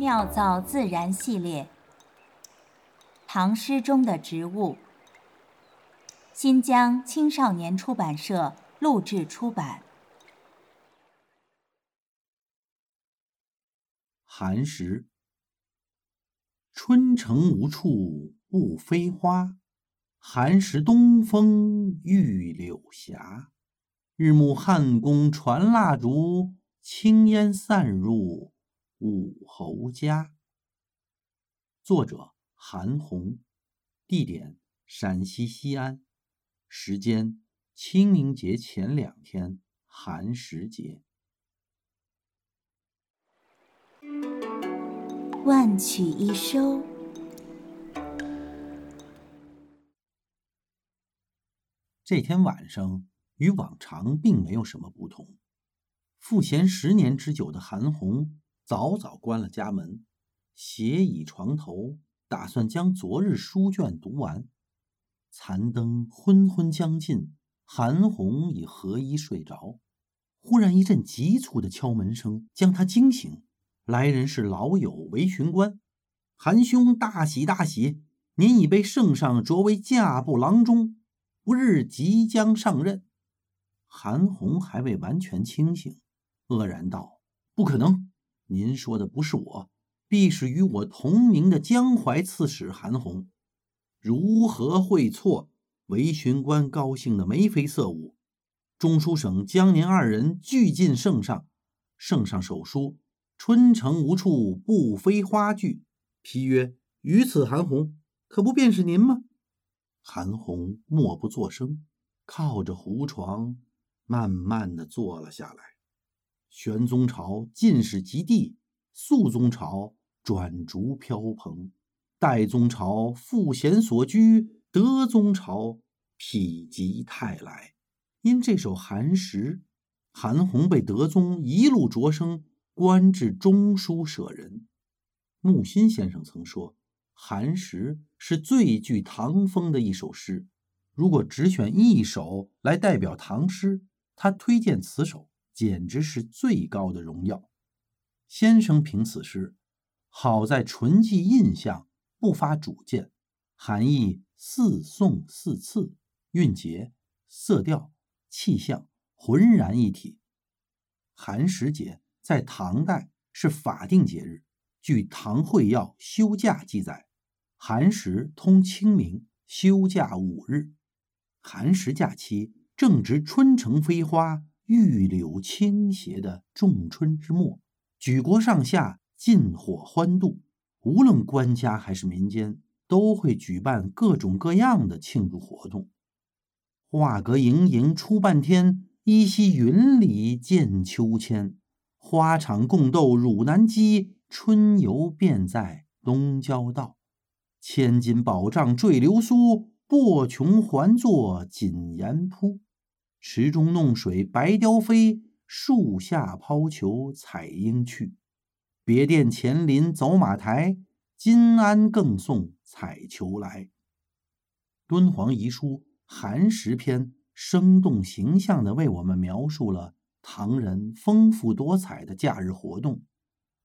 妙造自然系列，唐诗中的植物。新疆青少年出版社录制出版。寒食。春城无处不飞花，寒食东风御柳斜。日暮汉宫传蜡烛，轻烟散入五侯家。作者：韩红，地点：陕西西安，时间：清明节前两天，寒食节。万曲一收。这天晚上。与往常并没有什么不同。赋闲十年之久的韩红早早关了家门，斜倚床头，打算将昨日书卷读完。残灯昏昏将尽，韩红已合衣睡着。忽然一阵急促的敲门声将他惊醒。来人是老友韦巡官。韩兄大喜大喜，您已被圣上擢为驾部郎中，不日即将上任。韩红还未完全清醒，愕然道：“不可能！您说的不是我，必是与我同名的江淮刺史韩红。如何会错？”韦巡官高兴得眉飞色舞。中书省将您二人俱进圣上。圣上手书“春城无处不飞花”句，批曰：“于此韩红，可不便是您吗？”韩红默不作声，靠着胡床。慢慢的坐了下来。玄宗朝进士及第，肃宗朝转逐飘蓬，代宗朝赋闲所居，德宗朝否极泰来。因这首寒食，韩红被德宗一路擢升，官至中书舍人。木心先生曾说，寒食是最具唐风的一首诗。如果只选一首来代表唐诗，他推荐此首，简直是最高的荣耀。先生凭此诗，好在纯记印象，不发主见，含义似颂似次，韵节、色调、气象浑然一体。寒食节在唐代是法定节日，据《唐会要·休假》记载，寒食通清明，休假五日。寒食假期。正值春城飞花、玉柳倾斜的仲春之末，举国上下尽火欢度，无论官家还是民间，都会举办各种各样的庆祝活动。画阁盈盈出半天，依稀云里见秋千。花场共斗汝南鸡，春游便在东郊道。千金宝帐坠流苏，簸琼还作锦沿铺。池中弄水白雕飞，树下抛球彩莺去。别殿前临走马台，金鞍更送彩球来。敦煌遗书《寒食篇》生动形象地为我们描述了唐人丰富多彩的假日活动。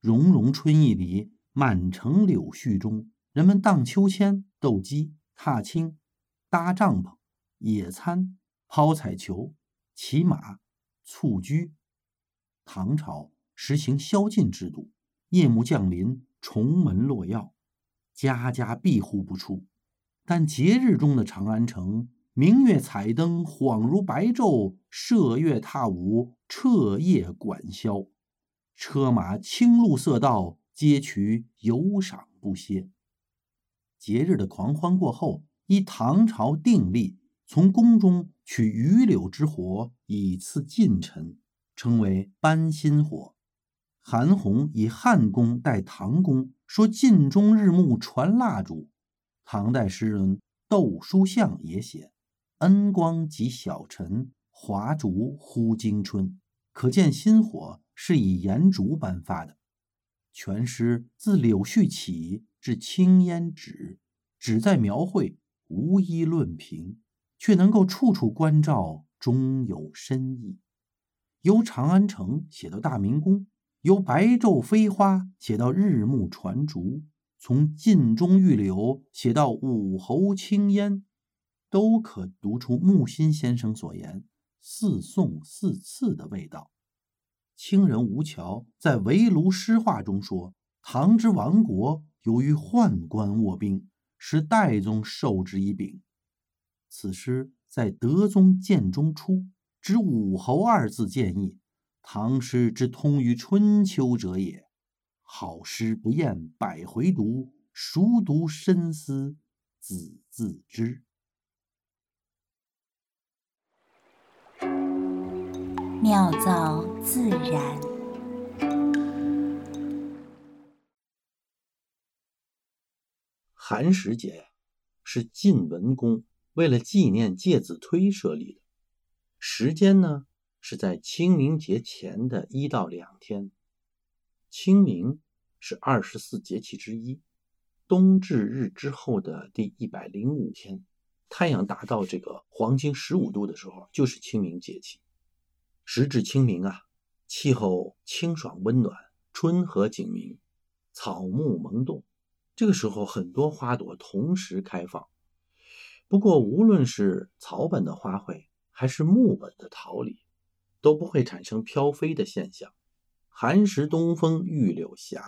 融融春意里，满城柳絮中，人们荡秋千、斗鸡、踏青、搭帐篷、野餐。抛彩球、骑马、蹴鞠。唐朝实行宵禁制度，夜幕降临，重门落钥，家家闭户不出。但节日中的长安城，明月彩灯恍如白昼，射月踏舞，彻夜管宵，车马青路色道，街衢游赏不歇。节日的狂欢过后，依唐朝定例。从宫中取榆柳之火以赐近臣，称为班心火。韩翃以汉宫代唐宫，说晋中日暮传蜡烛。唐代诗人窦书象也写：“恩光及小臣，华烛忽惊春。”可见心火是以炎烛颁发的。全诗自柳絮起至青烟止，只在描绘，无一论评。却能够处处关照，终有深意。由长安城写到大明宫，由白昼飞花写到日暮传竹，从晋中玉柳写到武侯青烟，都可读出木心先生所言“似宋似次”的味道。清人吴桥在《围炉诗话》中说：“唐之亡国，由于宦官卧兵，使代宗受之以柄。”此诗在德宗建中初，指武侯二字建议。唐诗之通于春秋者也，好诗不厌百回读，熟读深思子自知。妙造自然。寒食节是晋文公为了纪念介子推设立的，时间呢？是在清明节前的一到两天。清明是二十四节气之一，冬至日之后的第一百零五天，太阳达到这个黄金十五度的时候，就是清明节气。时至清明啊，气候清爽温暖，春和景明，草木萌动。这个时候，很多花朵同时开放。不过，无论是草本的花卉，还是木本的桃李，都不会产生飘飞的现象。寒食东风御柳斜，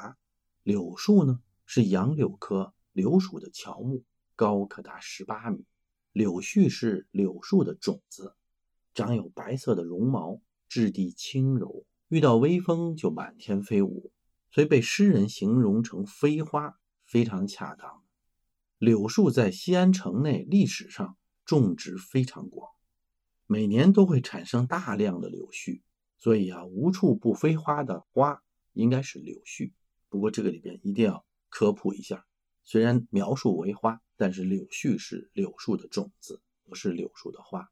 柳树呢是杨柳科柳属的乔木，高可达十八米。柳絮是柳树的种子，长有白色的绒毛，质地轻柔，遇到微风就满天飞舞，所以被诗人形容成飞花，非常恰当。柳树在西安城内历史上种植非常广。每年都会产生大量的柳絮，所以啊，无处不飞花的花应该是柳絮。不过这个里边一定要科普一下，虽然描述为花，但是柳絮是柳树的种子，不是柳树的花。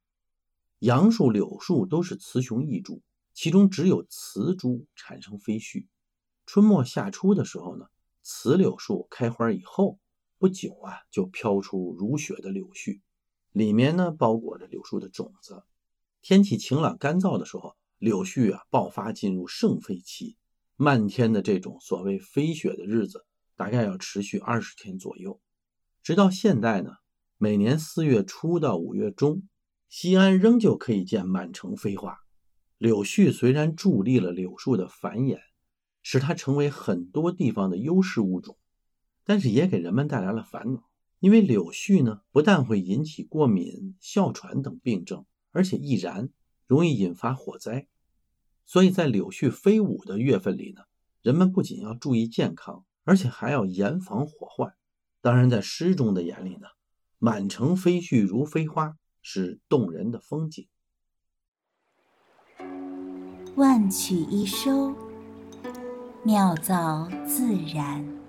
杨树、柳树都是雌雄异株，其中只有雌株产生飞絮。春末夏初的时候呢，雌柳树开花以后不久啊，就飘出如雪的柳絮。里面呢包裹着柳树的种子。天气晴朗干燥的时候，柳絮啊爆发进入盛飞期，漫天的这种所谓飞雪的日子，大概要持续二十天左右。直到现代呢，每年四月初到五月中，西安仍旧可以见满城飞花。柳絮虽然助力了柳树的繁衍，使它成为很多地方的优势物种，但是也给人们带来了烦恼。因为柳絮呢，不但会引起过敏、哮喘等病症，而且易燃，容易引发火灾。所以在柳絮飞舞的月份里呢，人们不仅要注意健康，而且还要严防火患。当然，在诗中的眼里呢，满城飞絮如飞花，是动人的风景。万曲一收，妙造自然。